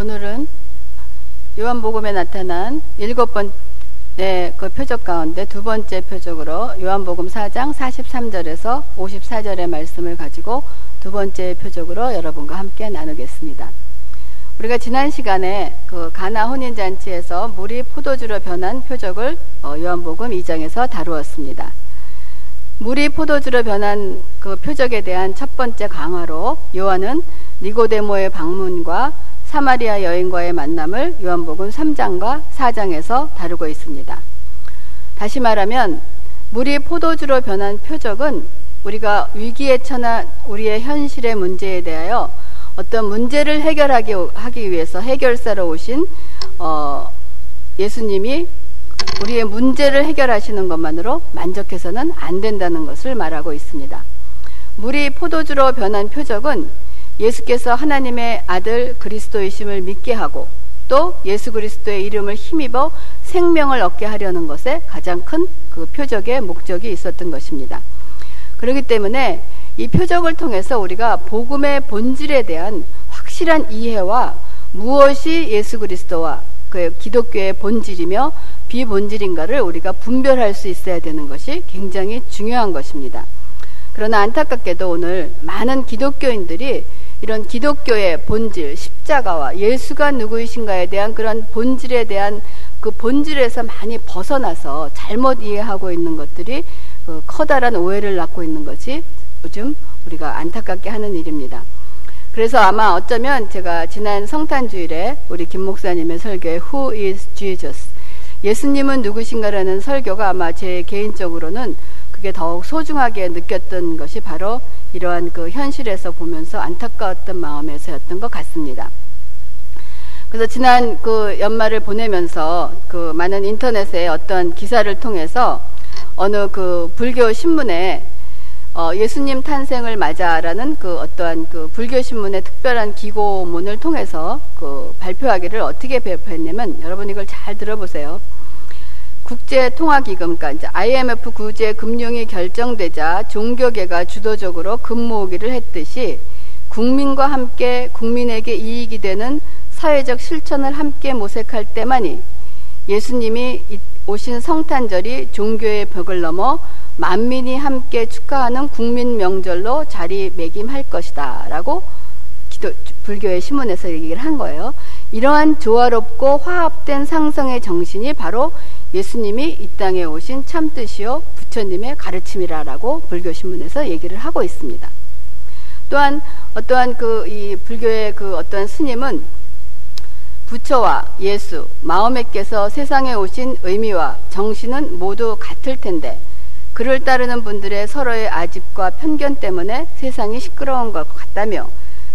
오늘은 요한복음에 나타난 일곱 번째 그 표적 가운데 두 번째 표적으로 요한복음 4장 43절에서 54절의 말씀을 가지고 두 번째 표적으로 여러분과 함께 나누겠습니다. 우리가 지난 시간에 그 가나 혼인 잔치에서 물이 포도주로 변한 표적을 어, 요한복음 2장에서 다루었습니다. 물이 포도주로 변한 그 표적에 대한 첫 번째 강화로 요한은 니고데모의 방문과 사마리아 여인과의 만남을 요한복음 3장과 4장에서 다루고 있습니다. 다시 말하면 물이 포도주로 변한 표적은 우리가 위기에 처한 우리의 현실의 문제에 대하여 어떤 문제를 해결하기 하기 위해서 해결사로 오신 어, 예수님이 우리의 문제를 해결하시는 것만으로 만족해서는 안 된다는 것을 말하고 있습니다. 물이 포도주로 변한 표적은 예수께서 하나님의 아들 그리스도이심을 믿게 하고 또 예수 그리스도의 이름을 힘입어 생명을 얻게 하려는 것에 가장 큰 그 표적의 목적이 있었던 것입니다. 그렇기 때문에 이 표적을 통해서 우리가 복음의 본질에 대한 확실한 이해와 무엇이 예수 그리스도와 그 기독교의 본질이며 비본질인가를 우리가 분별할 수 있어야 되는 것이 굉장히 중요한 것입니다. 그러나 안타깝게도 오늘 많은 기독교인들이 이런 기독교의 본질, 십자가와 예수가 누구이신가에 대한 그런 본질에 대한 그 본질에서 많이 벗어나서 잘못 이해하고 있는 것들이 그 커다란 오해를 낳고 있는 것이 요즘 우리가 안타깝게 하는 일입니다. 그래서 아마 어쩌면 제가 지난 성탄주일에 우리 김 목사님의 설교에 Who is Jesus? 예수님은 누구신가라는 설교가 아마 제 개인적으로는 그게 더욱 소중하게 느꼈던 것이 바로 이러한 그 현실에서 보면서 안타까웠던 마음에서였던 것 같습니다. 그래서 지난 그 연말을 보내면서 그 많은 인터넷에 어떤 기사를 통해서 어느 그 불교 신문에 어 예수님 탄생을 맞아라는 그 어떠한 그 불교 신문의 특별한 기고문을 통해서 그 발표하기를 어떻게 발표했냐면 여러분 이걸 잘 들어보세요. 국제통화기금, 그러니까 이제 IMF 구제 금융이 결정되자 종교계가 주도적으로 금모으기를 했듯이 국민과 함께 국민에게 이익이 되는 사회적 실천을 함께 모색할 때만이 예수님이 오신 성탄절이 종교의 벽을 넘어 만민이 함께 축하하는 국민 명절로 자리매김할 것이다. 라고 기도, 불교의 신문에서 얘기를 한 거예요. 이러한 조화롭고 화합된 상성의 정신이 바로 예수님이 이 땅에 오신 참뜻이요 부처님의 가르침이라라고 불교 신문에서 얘기를 하고 있습니다. 또한 어떠한 그 이 불교의 그 어떠한 스님은 부처와 예수, 마음에께서 세상에 오신 의미와 정신은 모두 같을 텐데 그를 따르는 분들의 서로의 아집과 편견 때문에 세상이 시끄러운 것 같다며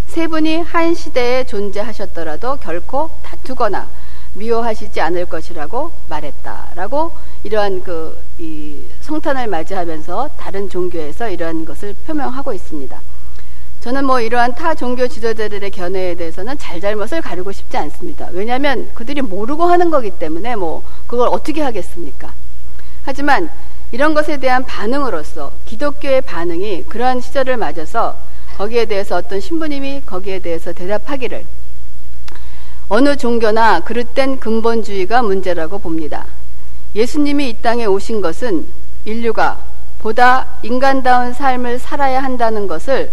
세 분이 한 시대에 존재하셨더라도 결코 다투거나 미워하시지 않을 것이라고 말했다라고 이러한 그이 성탄을 맞이하면서 다른 종교에서 이러한 것을 표명하고 있습니다. 저는 뭐 이러한 타 종교 지도자들의 견해에 대해서는 잘잘못을 가리고 싶지 않습니다. 왜냐하면 그들이 모르고 하는 거기 때문에 뭐 그걸 어떻게 하겠습니까? 하지만 이런 것에 대한 반응으로서 기독교의 반응이 그러한 시절을 맞아서 거기에 대해서 어떤 신부님이 거기에 대해서 대답하기를 어느 종교나 그릇된 근본주의가 문제라고 봅니다. 예수님이 이 땅에 오신 것은 인류가 보다 인간다운 삶을 살아야 한다는 것을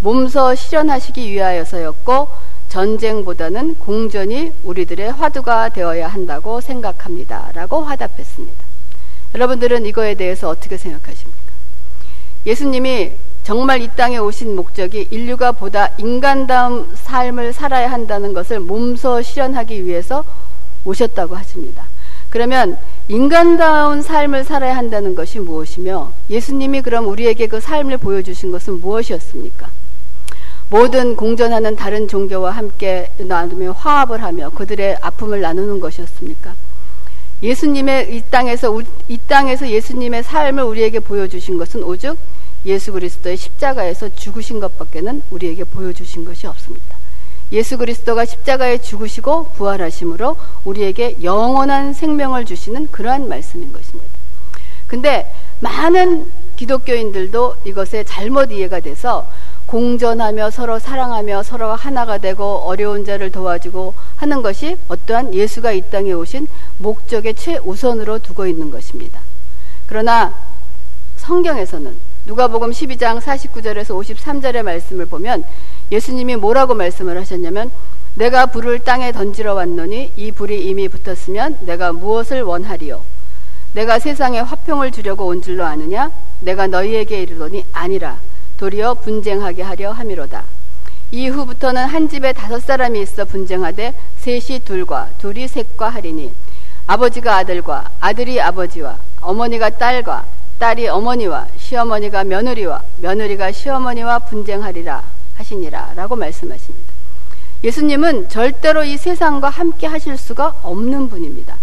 몸소 실현하시기 위하여서였고 전쟁보다는 공전이 우리들의 화두가 되어야 한다고 생각합니다. 라고 화답했습니다. 여러분들은 이거에 대해서 어떻게 생각하십니까? 예수님이 정말 이 땅에 오신 목적이 인류가 보다 인간다운 삶을 살아야 한다는 것을 몸소 실현하기 위해서 오셨다고 하십니다. 그러면 인간다운 삶을 살아야 한다는 것이 무엇이며 예수님이 그럼 우리에게 그 삶을 보여주신 것은 무엇이었습니까? 모든 공존하는 다른 종교와 함께 나누며 화합을 하며 그들의 아픔을 나누는 것이었습니까? 예수님의 이 땅에서 이 땅에서 예수님의 삶을 우리에게 보여주신 것은 오직 예수 그리스도의 십자가에서 죽으신 것밖에는 우리에게 보여주신 것이 없습니다. 예수 그리스도가 십자가에 죽으시고 부활하심으로 우리에게 영원한 생명을 주시는 그러한 말씀인 것입니다. 근데 많은 기독교인들도 이것에 잘못 이해가 돼서 공존하며 서로 사랑하며 서로 하나가 되고 어려운 자를 도와주고 하는 것이 어떠한 예수가 이 땅에 오신 목적의 최우선으로 두고 있는 것입니다. 그러나 성경에서는 누가복음 12장 49절에서 53절의 말씀을 보면 예수님이 뭐라고 말씀을 하셨냐면 내가 불을 땅에 던지러 왔노니 이 불이 이미 붙었으면 내가 무엇을 원하리요 내가 세상에 화평을 주려고 온 줄로 아느냐 내가 너희에게 이르노니 아니라 도리어 분쟁하게 하려 함이로다. 이후부터는 한 집에 다섯 사람이 있어 분쟁하되 셋이 둘과 둘이 셋과 하리니 아버지가 아들과 아들이 아버지와 어머니가 딸과 딸이 어머니와 시어머니가 며느리와 며느리가 시어머니와 분쟁하리라 하시니라 라고 말씀하십니다. 예수님은 절대로 이 세상과 함께 하실 수가 없는 분입니다.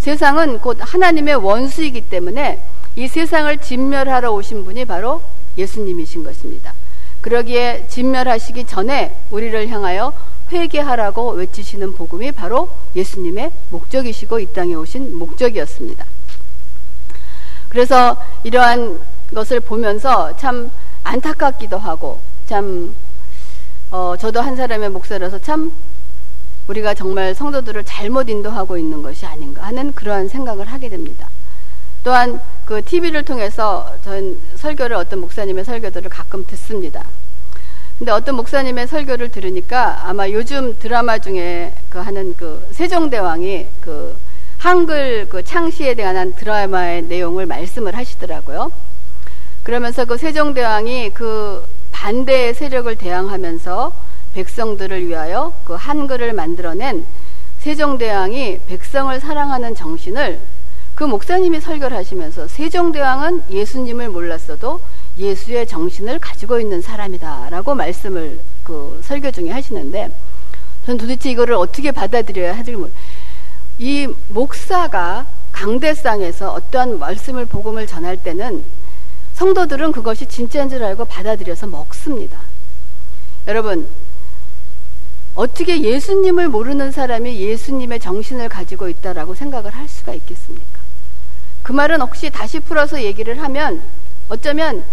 세상은 곧 하나님의 원수이기 때문에 이 세상을 진멸하러 오신 분이 바로 예수님이신 것입니다. 그러기에 진멸하시기 전에 우리를 향하여 회개하라고 외치시는 복음이 바로 예수님의 목적이시고 이 땅에 오신 목적이었습니다. 그래서 이러한 것을 보면서 참 안타깝기도 하고 참 어, 저도 한 사람의 목사라서 참 우리가 정말 성도들을 잘못 인도하고 있는 것이 아닌가 하는 그러한 생각을 하게 됩니다. 또한 그 TV를 통해서 전 설교를 어떤 목사님의 설교들을 가끔 듣습니다. 근데 어떤 목사님의 설교를 들으니까 아마 요즘 드라마 중에 그 하는 그 세종대왕이 그 한글 그 창시에 대한 드라마의 내용을 말씀을 하시더라고요. 그러면서 그 세종대왕이 그 반대의 세력을 대항하면서 백성들을 위하여 그 한글을 만들어낸 세종대왕이 백성을 사랑하는 정신을 그 목사님이 설교를 하시면서 세종대왕은 예수님을 몰랐어도 예수의 정신을 가지고 있는 사람이다라고 말씀을 그 설교 중에 하시는데 전 도대체 이거를 어떻게 받아들여야 하지 이 목사가 강대상에서 어떠한 말씀을 복음을 전할 때는 성도들은 그것이 진짜인 줄 알고 받아들여서 먹습니다. 여러분 어떻게 예수님을 모르는 사람이 예수님의 정신을 가지고 있다라고 생각을 할 수가 있겠습니까? 그 말은 혹시 다시 풀어서 얘기를 하면 어쩌면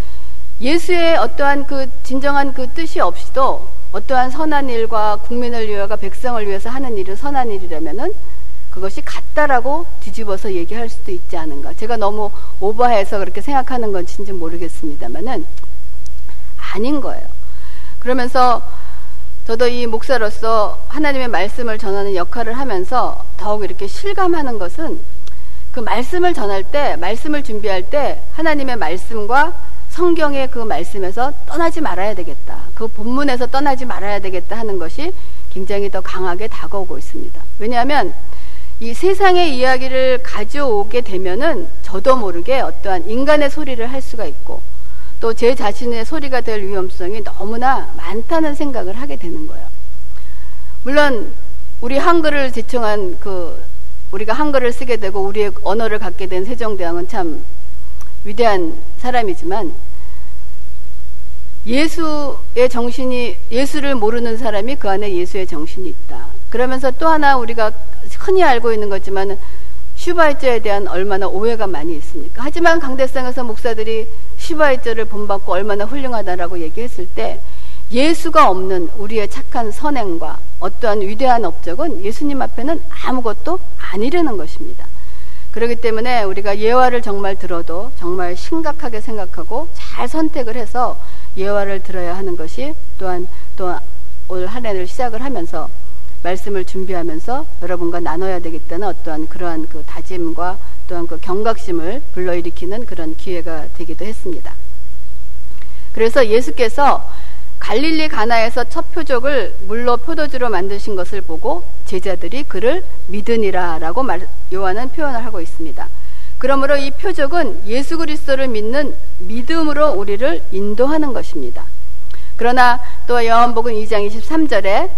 예수의 어떠한 그 진정한 그 뜻이 없이도 어떠한 선한 일과 국민을 위하여 백성을 위해서 하는 일은 선한 일이라면은 그것이 같다라고 뒤집어서 얘기할 수도 있지 않은가. 제가 너무 오버해서 그렇게 생각하는 건지는 모르겠습니다만은 아닌 거예요. 그러면서 저도 이 목사로서 하나님의 말씀을 전하는 역할을 하면서 더욱 이렇게 실감하는 것은 그 말씀을 전할 때, 말씀을 준비할 때 하나님의 말씀과 성경의 그 말씀에서 떠나지 말아야 되겠다. 그 본문에서 떠나지 말아야 되겠다 하는 것이 굉장히 더 강하게 다가오고 있습니다. 왜냐하면 이 세상의 이야기를 가져오게 되면은 저도 모르게 어떠한 인간의 소리를 할 수가 있고 또 제 자신의 소리가 될 위험성이 너무나 많다는 생각을 하게 되는 거예요. 물론 우리 한글을 지청한 그 우리가 한글을 쓰게 되고 우리의 언어를 갖게 된 세종대왕은 참 위대한 사람이지만 예수의 정신이 예수를 모르는 사람이 그 안에 예수의 정신이 있다. 그러면서 또 하나 우리가 흔히 알고 있는 거지만 슈바이저에 대한 얼마나 오해가 많이 있습니까? 하지만 강대상에서 목사들이 슈바이저를 본받고 얼마나 훌륭하다라고 얘기했을 때 예수가 없는 우리의 착한 선행과 어떠한 위대한 업적은 예수님 앞에는 아무것도 아니라는 것입니다. 그렇기 때문에 우리가 예화를 정말 들어도 정말 심각하게 생각하고 잘 선택을 해서 예화를 들어야 하는 것이 또한 또 올 한 해를 시작을 하면서 말씀을 준비하면서 여러분과 나눠야 되겠다는 어떠한 그러한 그 다짐과 또한 그 경각심을 불러일으키는 그런 기회가 되기도 했습니다. 그래서 예수께서 갈릴리 가나에서 첫 표적을 물로 포도주로 만드신 것을 보고 제자들이 그를 믿으니라라고 말, 요한은 표현을 하고 있습니다. 그러므로 이 표적은 예수 그리스도를 믿는 믿음으로 우리를 인도하는 것입니다. 그러나 또 요한복음 2장 23절에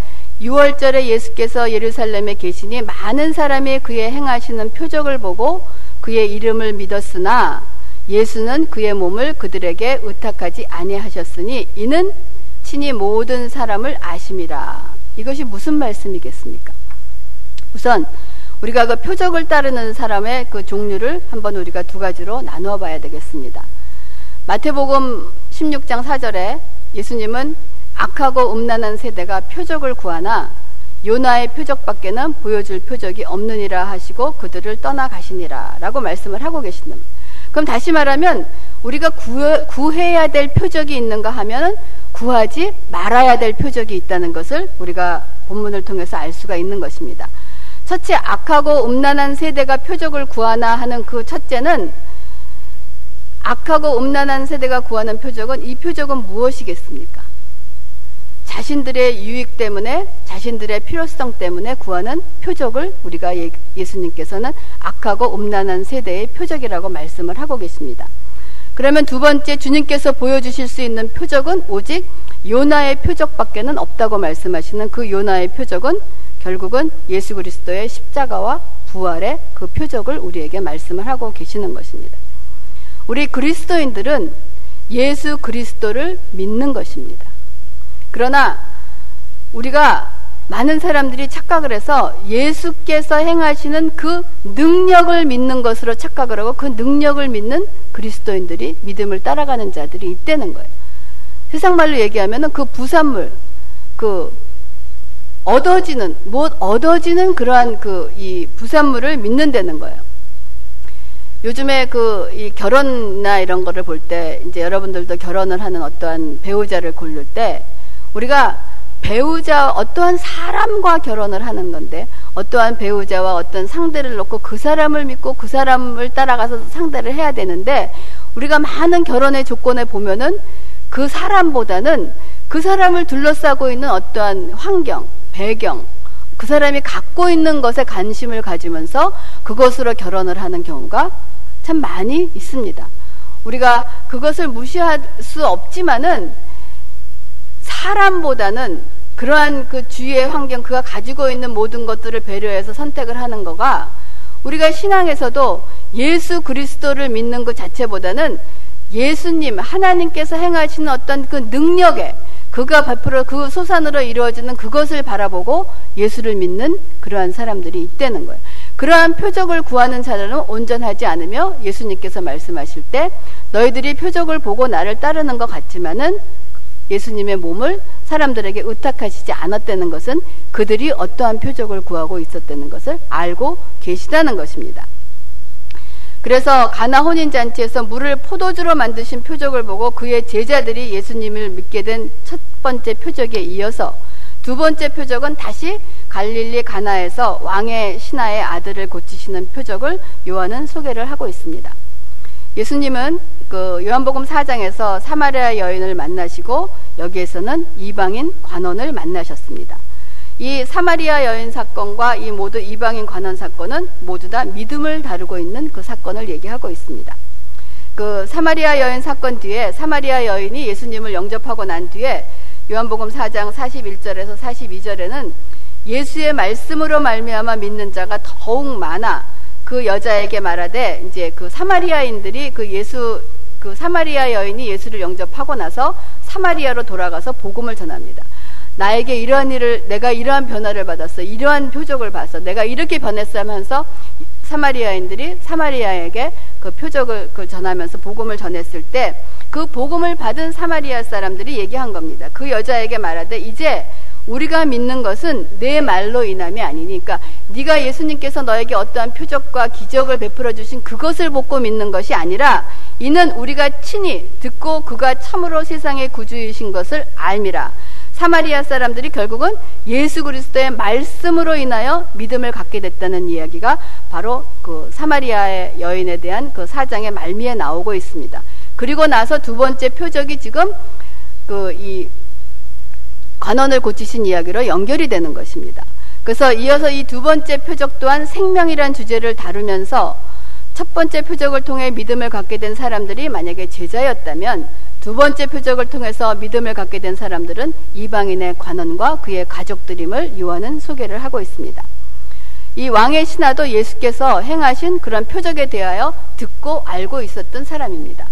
6월절에 예수께서 예루살렘에 계시니 많은 사람이 그의 행하시는 표적을 보고 그의 이름을 믿었으나 예수는 그의 몸을 그들에게 의탁하지 아니하셨으니 이는 친히 모든 사람을 아심이라. 이것이 무슨 말씀이겠습니까? 우선 우리가 그 표적을 따르는 사람의 그 종류를 한번 우리가 두 가지로 나누어 봐야 되겠습니다. 마태복음 16장 4절에 예수님은 악하고 음란한 세대가 표적을 구하나 요나의 표적밖에는 보여줄 표적이 없느니라 하시고 그들을 떠나가시니라 라고 말씀을 하고 계시는 그럼 다시 말하면 우리가 구해, 야 될 표적이 있는가 하면은 구하지 말아야 될 표적이 있다는 것을 우리가 본문을 통해서 알 수가 있는 것입니다. 첫째, 악하고 음란한 세대가 표적을 구하나 하는 그 첫째는 악하고 음란한 세대가 구하는 표적은 이 표적은 무엇이겠습니까? 자신들의 유익 때문에 자신들의 필요성 때문에 구하는 표적을 우리가 예, 예수님께서는 악하고 음란한 세대의 표적이라고 말씀을 하고 계십니다. 그러면 두 번째 주님께서 보여주실 수 있는 표적은 오직 요나의 표적밖에는 없다고 말씀하시는 그 요나의 표적은 결국은 예수 그리스도의 십자가와 부활의 그 표적을 우리에게 말씀을 하고 계시는 것입니다. 우리 그리스도인들은 예수 그리스도를 믿는 것입니다. 그러나 우리가 많은 사람들이 착각을 해서 예수께서 행하시는 그 능력을 믿는 것으로 착각을 하고 그 능력을 믿는 그리스도인들이 믿음을 따라가는 자들이 있다는 거예요. 세상 말로 얘기하면 그 부산물, 그 얻어지는, 못 얻어지는 그러한 그 이 부산물을 믿는다는 거예요. 요즘에 그 이 결혼이나 이런 거를 볼 때 이제 여러분들도 결혼을 하는 어떠한 배우자를 고를 때 우리가 배우자 어떠한 사람과 결혼을 하는 건데 어떠한 배우자와 어떤 상대를 놓고 그 사람을 믿고 그 사람을 따라가서 상대를 해야 되는데 우리가 많은 결혼의 조건에 보면은 그 사람보다는 그 사람을 둘러싸고 있는 어떠한 환경, 배경, 그 사람이 갖고 있는 것에 관심을 가지면서 그것으로 결혼을 하는 경우가 참 많이 있습니다. 우리가 그것을 무시할 수 없지만은 사람보다는 그러한 그 주위의 환경, 그가 가지고 있는 모든 것들을 배려해서 선택을 하는 거가 우리가 신앙에서도 예수 그리스도를 믿는 것 자체보다는 예수님, 하나님께서 행하시는 어떤 그 능력에 그가 베풀어 그 소산으로 이루어지는 그것을 바라보고 예수를 믿는 그러한 사람들이 있다는 거예요. 그러한 표적을 구하는 자들은 온전하지 않으며 예수님께서 말씀하실 때 너희들이 표적을 보고 나를 따르는 것 같지만은 예수님의 몸을 사람들에게 의탁하시지 않았다는 것은 그들이 어떠한 표적을 구하고 있었다는 것을 알고 계시다는 것입니다. 그래서 가나 혼인 잔치에서 물을 포도주로 만드신 표적을 보고 그의 제자들이 예수님을 믿게 된 첫 번째 표적에 이어서 두 번째 표적은 다시 갈릴리 가나에서 왕의 신하의 아들을 고치시는 표적을 요한은 소개를 하고 있습니다. 예수님은 그 요한복음 4장에서 사마리아 여인을 만나시고 여기에서는 이방인 관원을 만나셨습니다. 이 사마리아 여인 사건과 이 모두 이방인 관원 사건은 모두 다 믿음을 다루고 있는 그 사건을 얘기하고 있습니다. 그 사마리아 여인 사건 뒤에 사마리아 여인이 예수님을 영접하고 난 뒤에 요한복음 4장 41절에서 42절에는 예수의 말씀으로 말미암아 믿는 자가 더욱 많아 그 여자에게 말하되 이제 그 사마리아인들이 그 예수 그 사마리아 여인이 예수를 영접하고 나서 사마리아로 돌아가서 복음을 전합니다. 나에게 이러한 일을 내가 이러한 변화를 받았어. 이러한 표적을 봤어. 내가 이렇게 변했어 하면서 사마리아인들이 사마리아에게 그 표적을 그 전하면서 복음을 전했을 때 그 복음을 받은 사마리아 사람들이 얘기한 겁니다. 그 여자에게 말하되 이제 우리가 믿는 것은 내 말로 인함이 아니니 그러니까 네가 예수님께서 너에게 어떠한 표적과 기적을 베풀어 주신 그것을 보고 믿는 것이 아니라 이는 우리가 친히 듣고 그가 참으로 세상의 구주이신 것을 알미라. 사마리아 사람들이 결국은 예수 그리스도의 말씀으로 인하여 믿음을 갖게 됐다는 이야기가 바로 그 사마리아의 여인에 대한 그 사장의 말미에 나오고 있습니다. 그리고 나서 두 번째 표적이 지금 그이 관원을 고치신 이야기로 연결이 되는 것입니다. 그래서 이어서 이 두 번째 표적 또한 생명이란 주제를 다루면서 첫 번째 표적을 통해 믿음을 갖게 된 사람들이 만약에 제자였다면 두 번째 표적을 통해서 믿음을 갖게 된 사람들은 이방인의 관원과 그의 가족들임을 요한은 소개를 하고 있습니다. 이 왕의 신하도 예수께서 행하신 그런 표적에 대하여 듣고 알고 있었던 사람입니다.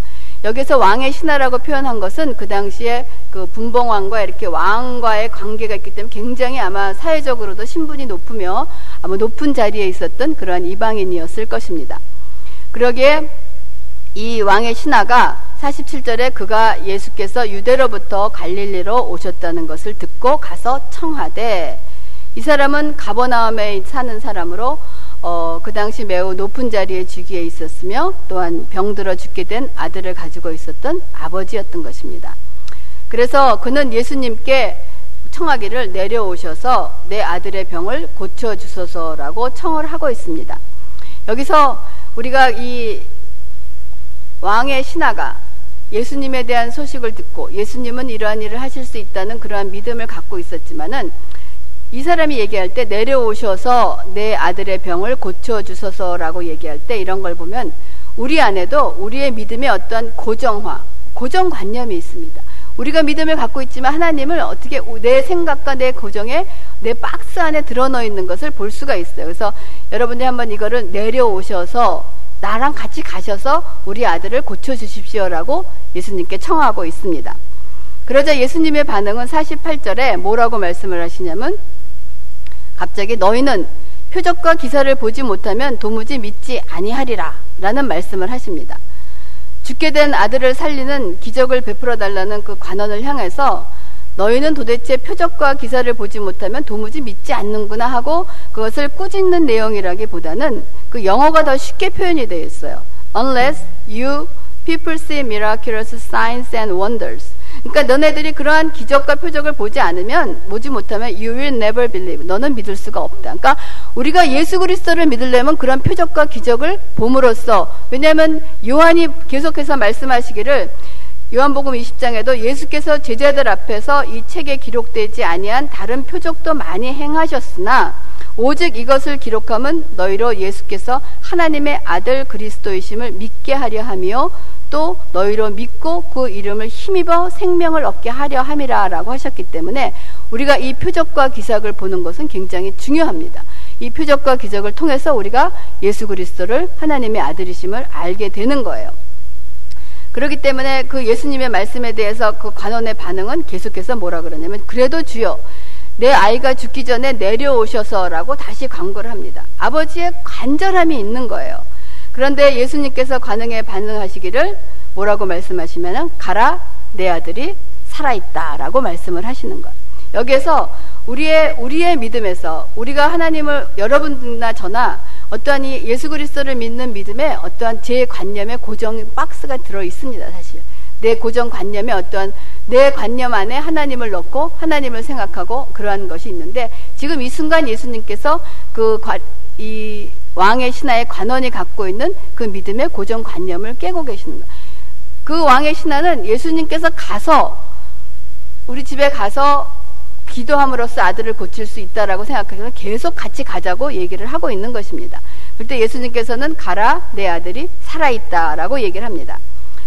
여기서 왕의 신하라고 표현한 것은 그 당시에 그 분봉왕과 이렇게 왕과의 관계가 있기 때문에 굉장히 아마 사회적으로도 신분이 높으며 아마 높은 자리에 있었던 그러한 이방인이었을 것입니다. 그러기에 이 왕의 신하가 47절에 그가 예수께서 유대로부터 갈릴리로 오셨다는 것을 듣고 가서 청하되 이 사람은 가버나움에 사는 사람으로 어, 그 당시 매우 높은 자리에 주기에 있었으며 또한 병들어 죽게 된 아들을 가지고 있었던 아버지였던 것입니다. 그래서 그는 예수님께 청하기를 내려오셔서 내 아들의 병을 고쳐 주소서라고 청을 하고 있습니다. 여기서 우리가 이 왕의 신하가 예수님에 대한 소식을 듣고 예수님은 이러한 일을 하실 수 있다는 그러한 믿음을 갖고 있었지만은 이 사람이 얘기할 때 내려오셔서 내 아들의 병을 고쳐 주소서라고 얘기할 때 이런 걸 보면 우리 안에도 우리의 믿음의 어떤 고정화, 고정관념이 있습니다. 우리가 믿음을 갖고 있지만 하나님을 어떻게 내 생각과 내 고정에 내 박스 안에 들어넣어 있는 것을 볼 수가 있어요. 그래서 여러분이 한번 이거를 내려오셔서 나랑 같이 가셔서 우리 아들을 고쳐 주십시오라고 예수님께 청하고 있습니다. 그러자 예수님의 반응은 48절에 뭐라고 말씀을 하시냐면 갑자기 너희는 표적과 기사를 보지 못하면 도무지 믿지 아니하리라 라는 말씀을 하십니다. 죽게 된 아들을 살리는 기적을 베풀어 달라는 그 관원을 향해서 너희는 도대체 표적과 기사를 보지 못하면 도무지 믿지 않는구나 하고 그것을 꾸짖는 내용이라기보다는 그 영어가 더 쉽게 표현이 되어 있어요. Unless you people see miraculous signs and wonders. 그러니까 너네들이 그러한 기적과 표적을 보지 않으면 보지 못하면 you will never believe. 너는 믿을 수가 없다. 그러니까 우리가 예수 그리스도를 믿으려면 그런 표적과 기적을 봄으로써 왜냐하면 요한이 계속해서 말씀하시기를 요한복음 20장에도 예수께서 제자들 앞에서 이 책에 기록되지 아니한 다른 표적도 많이 행하셨으나 오직 이것을 기록함은 너희로 예수께서 하나님의 아들 그리스도이심을 믿게 하려 하며 또 너희로 믿고 그 이름을 힘입어 생명을 얻게 하려 함이라라고 하셨기 때문에 우리가 이 표적과 기적을 보는 것은 굉장히 중요합니다. 이 표적과 기적을 통해서 우리가 예수 그리스도를 하나님의 아들이심을 알게 되는 거예요. 그렇기 때문에 그 예수님의 말씀에 대해서 그 관원의 반응은 계속해서 뭐라 그러냐면 그래도 주여 내 아이가 죽기 전에 내려오셔서라고 다시 광고를 합니다. 아버지의 간절함이 있는 거예요. 그런데 예수님께서 관응에 반응하시기를 뭐라고 말씀하시면 가라 내 아들이 살아있다라고 말씀을 하시는 것. 여기에서 우리의 우리의 믿음에서 우리가 하나님을 여러분나 저나 어떠한 이 예수 그리스도를 믿는 믿음에 어떠한 제 관념의 고정 박스가 들어 있습니다, 사실. 내 고정 관념에 어떠한 내 관념 안에 하나님을 넣고 하나님을 생각하고 그러한 것이 있는데 지금 이 순간 예수님께서 그 이 왕의 신하의 관원이 갖고 있는 그 믿음의 고정 관념을 깨고 계시는 거예요. 그 왕의 신하는 예수님께서 가서 우리 집에 가서 기도함으로써 아들을 고칠 수 있다라고 생각해서 계속 같이 가자고 얘기를 하고 있는 것입니다. 그때 예수님께서는 가라 내 아들이 살아있다라고 얘기를 합니다.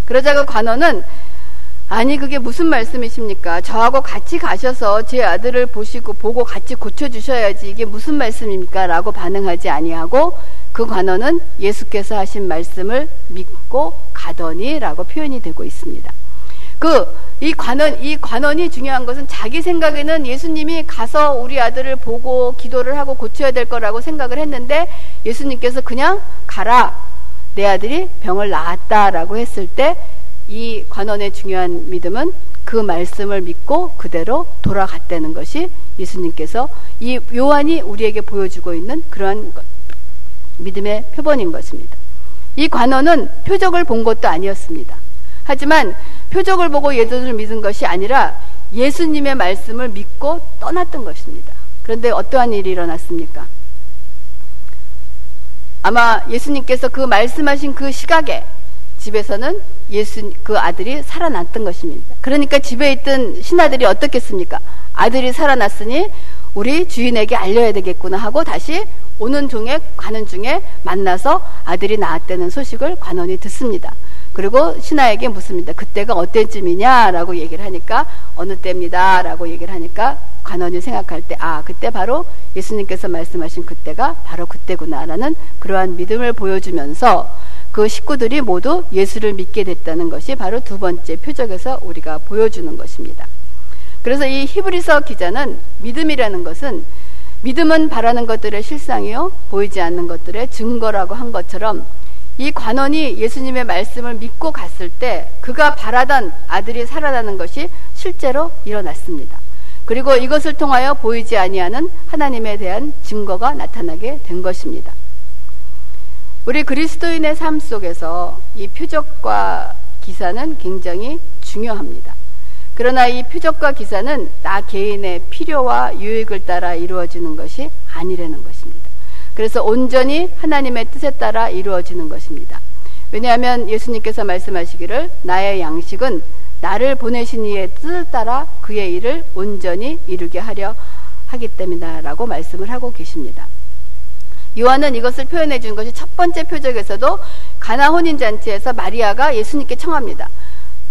그러자 그 관원은 아니 그게 무슨 말씀이십니까? 저하고 같이 가셔서 제 아들을 보시고 보고 같이 고쳐 주셔야지 이게 무슨 말씀입니까? 라고 반응하지 아니하고 그 관원은 예수께서 하신 말씀을 믿고 가더니라고 표현이 되고 있습니다. 그 이 관원 이 관원이 중요한 것은 자기 생각에는 예수님이 가서 우리 아들을 보고 기도를 하고 고쳐야 될 거라고 생각을 했는데 예수님께서 그냥 가라 내 아들이 병을 낳았다라고 했을 때 이 관원의 중요한 믿음은 그 말씀을 믿고 그대로 돌아갔다는 것이 예수님께서 이 요한이 우리에게 보여주고 있는 그러한 믿음의 표본인 것입니다. 이 관원은 표적을 본 것도 아니었습니다. 하지만 표적을 보고 예수를 믿은 것이 아니라 예수님의 말씀을 믿고 떠났던 것입니다. 그런데 어떠한 일이 일어났습니까? 아마 예수님께서 그 말씀하신 그 시각에 집에서는 예수 그 아들이 살아났던 것입니다. 그러니까 집에 있던 신하들이 어떻겠습니까? 아들이 살아났으니 우리 주인에게 알려야 되겠구나 하고 다시 오는 중에 가는 중에 만나서 아들이 낳았다는 소식을 관원이 듣습니다. 그리고 신하에게 묻습니다. 그때가 어때쯤이냐라고 얘기를 하니까 어느 때입니다라고 얘기를 하니까 관원이 생각할 때 아 그때 바로 예수님께서 말씀하신 그때가 바로 그때구나라는 그러한 믿음을 보여주면서 그 식구들이 모두 예수를 믿게 됐다는 것이 바로 두 번째 표적에서 우리가 보여주는 것입니다. 그래서 이 히브리서 기자는 믿음이라는 것은 믿음은 바라는 것들의 실상이요 보이지 않는 것들의 증거라고 한 것처럼 이 관원이 예수님의 말씀을 믿고 갔을 때 그가 바라던 아들이 살아나는 것이 실제로 일어났습니다. 그리고 이것을 통하여 보이지 아니하는 하나님에 대한 증거가 나타나게 된 것입니다. 우리 그리스도인의 삶 속에서 이 표적과 기사는 굉장히 중요합니다. 그러나 이 표적과 기사는 나 개인의 필요와 유익을 따라 이루어지는 것이 아니라는 것입니다. 그래서 온전히 하나님의 뜻에 따라 이루어지는 것입니다. 왜냐하면 예수님께서 말씀하시기를 나의 양식은 나를 보내신 이의 뜻을 따라 그의 일을 온전히 이루게 하려 하기 때문이다라고 말씀을 하고 계십니다. 요한은 이것을 표현해 준 것이 첫 번째 표적에서도 가나 혼인 잔치에서 마리아가 예수님께 청합니다.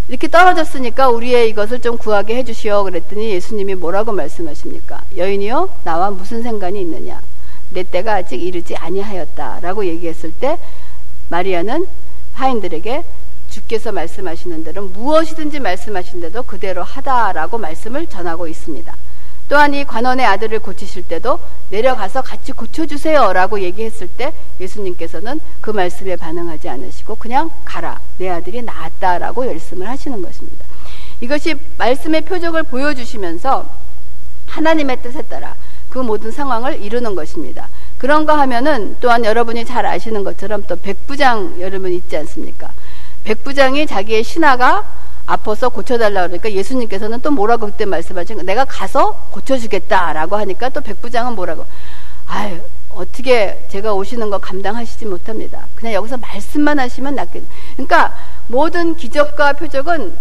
이렇게 떨어졌으니까 우리의 이것을 좀 구하게 해주시오. 그랬더니 예수님이 뭐라고 말씀하십니까? 여인이요, 나와 무슨 상관이 있느냐? 내 때가 아직 이르지 아니하였다 라고 얘기했을 때 마리아는 하인들에게 주께서 말씀하시는 대로 무엇이든지 말씀하신 대로 그대로 하다라고 말씀을 전하고 있습니다. 또한 이 관원의 아들을 고치실 때도 내려가서 같이 고쳐주세요 라고 얘기했을 때 예수님께서는 그 말씀에 반응하지 않으시고 그냥 가라 내 아들이 나았다 라고 말씀을 하시는 것입니다. 이것이 말씀의 표적을 보여주시면서 하나님의 뜻에 따라 그 모든 상황을 이루는 것입니다. 그런가 하면은 또한 여러분이 잘 아시는 것처럼 또 백부장 여러분 있지 않습니까? 백부장이 자기의 신하가 아파서 고쳐달라 그러니까 예수님께서는 또 뭐라고 그때 말씀하신 내가 가서 고쳐주겠다라고 하니까 또 백부장은 뭐라고 아유 어떻게 제가 오시는 거 감당하시지 못합니다. 그냥 여기서 말씀만 하시면 낫겠. 그러니까 모든 기적과 표적은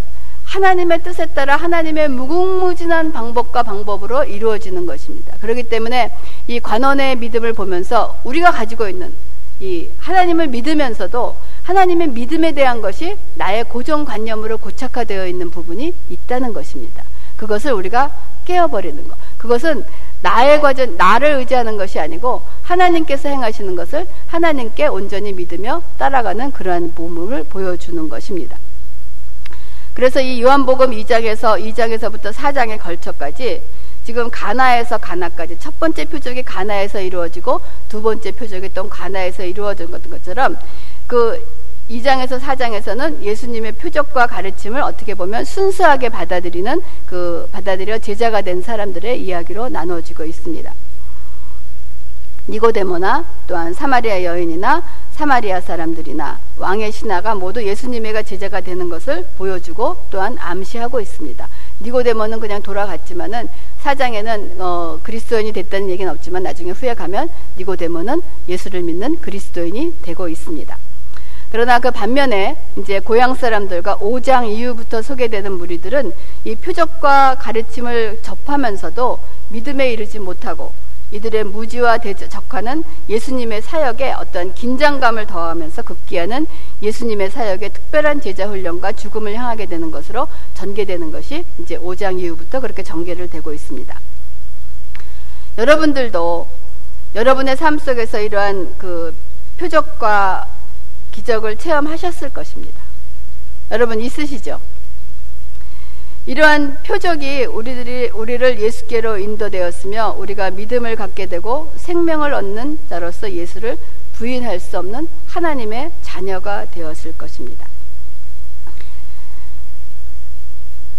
하나님의 뜻에 따라 하나님의 무궁무진한 방법과 방법으로 이루어지는 것입니다. 그렇기 때문에 이 관원의 믿음을 보면서 우리가 가지고 있는 이 하나님을 믿으면서도 하나님의 믿음에 대한 것이 나의 고정관념으로 고착화되어 있는 부분이 있다는 것입니다. 그것을 우리가 깨어버리는 것. 그것은 나의 과정, 나를 의지하는 것이 아니고 하나님께서 행하시는 것을 하나님께 온전히 믿으며 따라가는 그러한 몸을 보여주는 것입니다. 그래서 이 요한복음 2장에서 2장에서부터 4장에 걸쳐까지 지금 가나에서 가나까지 첫 번째 표적이 가나에서 이루어지고 두 번째 표적이 또 가나에서 이루어진 것처럼 그 2장에서 4장에서는 예수님의 표적과 가르침을 어떻게 보면 순수하게 받아들이는 그 받아들여 제자가 된 사람들의 이야기로 나누어지고 있습니다. 니고데모나 또한 사마리아 여인이나 사마리아 사람들이나 왕의 신하가 모두 예수님의 제자가 되는 것을 보여주고 또한 암시하고 있습니다. 니고데모는 그냥 돌아갔지만은 사장에는 어, 그리스도인이 됐다는 얘기는 없지만 나중에 후에 가면 니고데모는 예수를 믿는 그리스도인이 되고 있습니다. 그러나 그 반면에 이제 고향 사람들과 5장 이후부터 소개되는 무리들은 이 표적과 가르침을 접하면서도 믿음에 이르지 못하고 이들의 무지와 대적하는 예수님의 사역에 어떤 긴장감을 더하면서 급기야는 예수님의 사역에 특별한 제자 훈련과 죽음을 향하게 되는 것으로 전개되는 것이 이제 5장 이후부터 그렇게 전개를 되고 있습니다. 여러분들도 여러분의 삶 속에서 이러한 그 표적과 기적을 체험하셨을 것입니다. 여러분 있으시죠? 이러한 표적이 우리들이 우리를 예수께로 인도되었으며 우리가 믿음을 갖게 되고 생명을 얻는 자로서 예수를 부인할 수 없는 하나님의 자녀가 되었을 것입니다.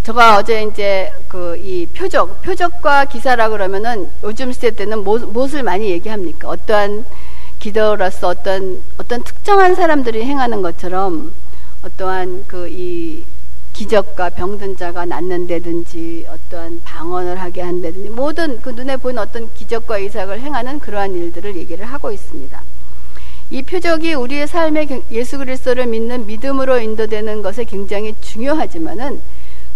제가 어제 이제 그 이 표적, 표적과 기사라 그러면은 요즘 시대 때는 뭐, 무엇을 많이 얘기합니까? 어떠한 기도로서 어떤 어떤 특정한 사람들이 행하는 것처럼 어떠한 그 이 기적과 병든 자가 낫는다든지 어떠한 방언을 하게 한다든지 모든 그 눈에 보이는 어떤 기적과 이삭을 행하는 그러한 일들을 얘기를 하고 있습니다. 이 표적이 우리의 삶에 예수 그리스도를 믿는 믿음으로 인도되는 것에 굉장히 중요하지만은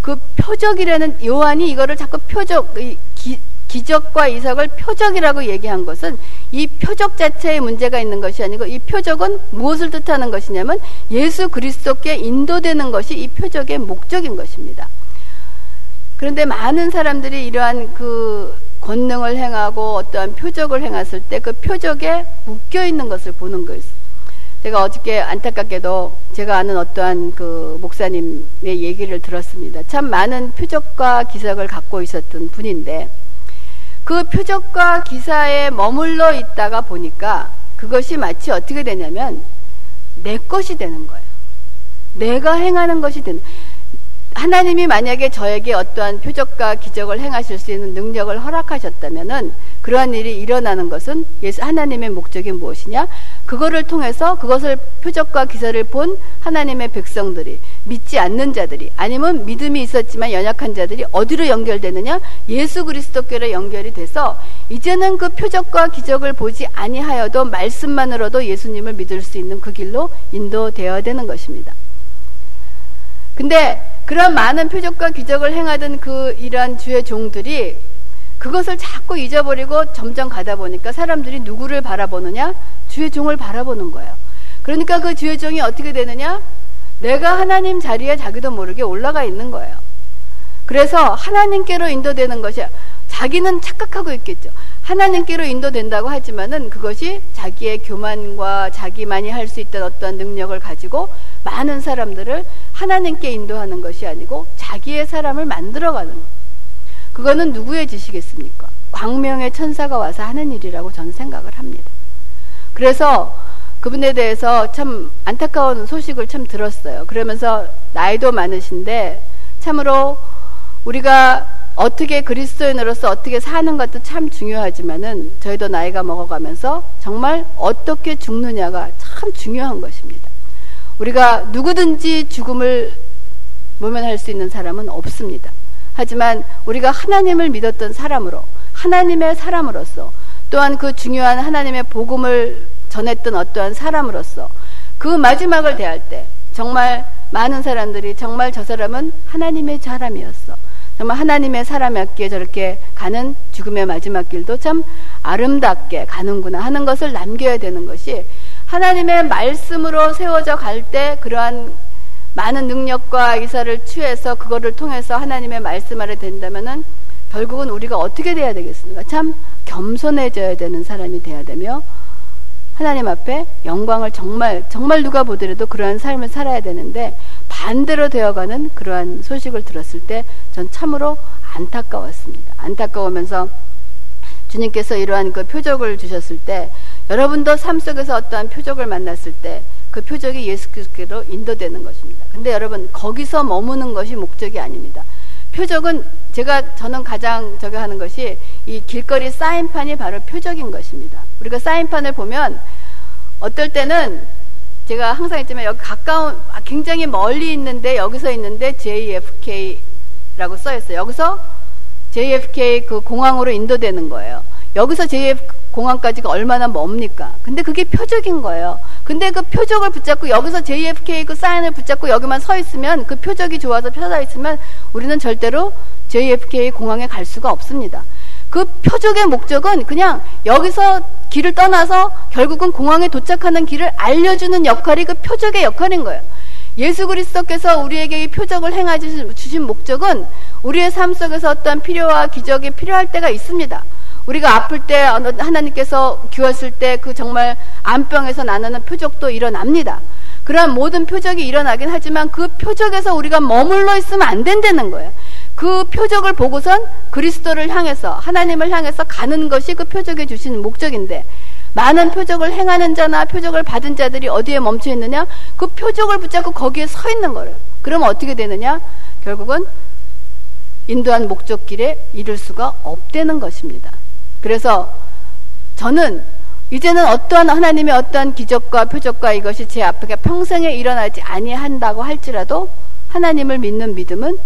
그 표적이라는 요한이 이거를 자꾸 표적 기, 기적과 이삭을 표적이라고 얘기한 것은 이 표적 자체에 문제가 있는 것이 아니고 이 표적은 무엇을 뜻하는 것이냐면 예수 그리스도께 인도되는 것이 이 표적의 목적인 것입니다. 그런데 많은 사람들이 이러한 그 권능을 행하고 어떠한 표적을 행했을 때 그 표적에 묶여 있는 것을 보는 것입니다. 제가 어저께 안타깝게도 제가 아는 어떠한 그 목사님의 얘기를 들었습니다. 참 많은 표적과 기적을 갖고 있었던 분인데 그 표적과 기사에 머물러 있다가 보니까 그것이 마치 어떻게 되냐면 내 것이 되는 거예요. 내가 행하는 것이 되는 하나님이 만약에 저에게 어떠한 표적과 기적을 행하실 수 있는 능력을 허락하셨다면은 그러한 일이 일어나는 것은 예수 하나님의 목적이 무엇이냐? 그거를 통해서 그것을 표적과 기사를 본 하나님의 백성들이 믿지 않는 자들이 아니면 믿음이 있었지만 연약한 자들이 어디로 연결되느냐? 예수 그리스도께로 연결이 돼서 이제는 그 표적과 기적을 보지 아니하여도 말씀만으로도 예수님을 믿을 수 있는 그 길로 인도되어야 되는 것입니다. 근데 그런 많은 표적과 기적을 행하던 그 이러한 주의 종들이 그것을 자꾸 잊어버리고 점점 가다 보니까 사람들이 누구를 바라보느냐? 주의 종을 바라보는 거예요. 그러니까 그 주의 종이 어떻게 되느냐? 내가 하나님 자리에 자기도 모르게 올라가 있는 거예요. 그래서 하나님께로 인도되는 것이 자기는 착각하고 있겠죠. 하나님께로 인도된다고 하지만은 그것이 자기의 교만과 자기만이 할 수 있던 어떤 능력을 가지고 많은 사람들을 하나님께 인도하는 것이 아니고 자기의 사람을 만들어가는 것. 그거는 누구의 지시겠습니까? 광명의 천사가 와서 하는 일이라고 저는 생각을 합니다. 그래서 그분에 대해서 참 안타까운 소식을 참 들었어요. 그러면서 나이도 많으신데 참으로 우리가 어떻게 그리스도인으로서 어떻게 사는 것도 참 중요하지만은 저희도 나이가 먹어가면서 정말 어떻게 죽느냐가 참 중요한 것입니다. 우리가 누구든지 죽음을 모면할 수 있는 사람은 없습니다. 하지만 우리가 하나님을 믿었던 사람으로 하나님의 사람으로서 또한 그 중요한 하나님의 복음을 전했던 어떠한 사람으로서 그 마지막을 대할 때 정말 많은 사람들이 정말 저 사람은 하나님의 사람이었어. 정말 하나님의 사람이었기에 저렇게 가는 죽음의 마지막 길도 참 아름답게 가는구나 하는 것을 남겨야 되는 것이 하나님의 말씀으로 세워져 갈 때 그러한 많은 능력과 이사를 취해서 그거를 통해서 하나님의 말씀 아래 된다면은 결국은 우리가 어떻게 돼야 되겠습니까? 참 겸손해져야 되는 사람이 돼야 되며 하나님 앞에 영광을 정말 정말 누가 보더라도 그러한 삶을 살아야 되는데 반대로 되어가는 그러한 소식을 들었을 때 전 참으로 안타까웠습니다. 안타까우면서 주님께서 이러한 그 표적을 주셨을 때 여러분도 삶 속에서 어떠한 표적을 만났을 때 그 표적이 예수 그리스도로 인도되는 것입니다. 근데 여러분 거기서 머무는 것이 목적이 아닙니다. 표적은 제가 저는 가장 저기 하는 것이 이 길거리 사인판이 바로 표적인 것입니다. 우리가 사인판을 보면 어떨 때는 제가 항상 있지만 여기 가까운 아, 굉장히 멀리 있는데 여기서 있는데 JFK라고 써 있어요. 여기서 JFK 그 공항으로 인도되는 거예요. 여기서 JF 공항까지가 얼마나 멉니까? 근데 그게 표적인 거예요. 근데 그 표적을 붙잡고 여기서 JFK 그 사인을 붙잡고 여기만 서 있으면 그 표적이 좋아서 펴져 있으면 우리는 절대로 JFK 공항에 갈 수가 없습니다. 그 표적의 목적은 그냥 여기서 길을 떠나서 결국은 공항에 도착하는 길을 알려주는 역할이 그 표적의 역할인 거예요. 예수 그리스도께서 우리에게 이 표적을 행하 주신 목적은 우리의 삶 속에서 어떤 필요와 기적이 필요할 때가 있습니다. 우리가 아플 때 하나님께서 기웠을 때 그 정말 암병에서 나는 표적도 일어납니다. 그러한 모든 표적이 일어나긴 하지만 그 표적에서 우리가 머물러 있으면 안 된다는 거예요. 그 표적을 보고선 그리스도를 향해서 하나님을 향해서 가는 것이 그 표적에 주시는 목적인데 많은 표적을 행하는 자나 표적을 받은 자들이 어디에 멈춰 있느냐? 그 표적을 붙잡고 거기에 서 있는 거예요. 그러면 어떻게 되느냐? 결국은 인도한 목적길에 이룰 수가 없다는 것입니다. 그래서 저는 이제는 어떠한 하나님의 어떠한 기적과 표적과 이것이 제 앞에 평생에 일어나지 아니한다고 할지라도 하나님을 믿는 믿음은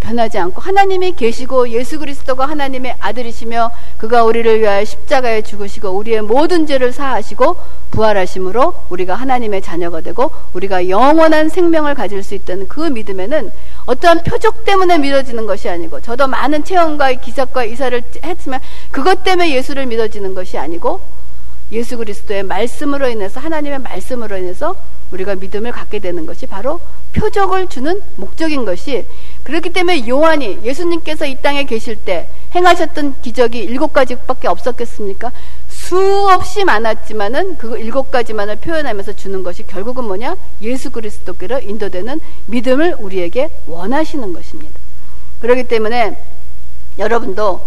변하지 않고 하나님이 계시고 예수 그리스도가 하나님의 아들이시며 그가 우리를 위하여 십자가에 죽으시고 우리의 모든 죄를 사하시고 부활하심으로 우리가 하나님의 자녀가 되고 우리가 영원한 생명을 가질 수 있다는 그 믿음에는 어떠한 표적 때문에 믿어지는 것이 아니고 저도 많은 체험과 기적과 이사를 했지만 그것 때문에 예수를 믿어지는 것이 아니고 예수 그리스도의 말씀으로 인해서 하나님의 말씀으로 인해서 우리가 믿음을 갖게 되는 것이 바로 표적을 주는 목적인 것이 그렇기 때문에 요한이 예수님께서 이 땅에 계실 때 행하셨던 기적이 일곱 가지밖에 없었겠습니까? 수없이 많았지만은 그 일곱 가지만을 표현하면서 주는 것이 결국은 뭐냐? 예수 그리스도께로 인도되는 믿음을 우리에게 원하시는 것입니다. 그렇기 때문에 여러분도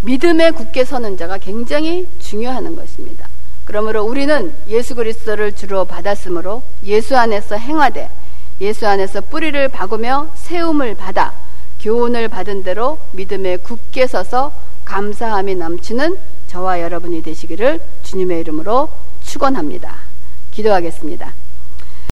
믿음에 굳게 서는 자가 굉장히 중요한 것입니다. 그러므로 우리는 예수 그리스도를 주로 받았으므로 예수 안에서 행하되 예수 안에서 뿌리를 박으며 세움을 받아 교훈을 받은 대로 믿음에 굳게 서서 감사함이 넘치는 저와 여러분이 되시기를 주님의 이름으로 축원합니다. 기도하겠습니다.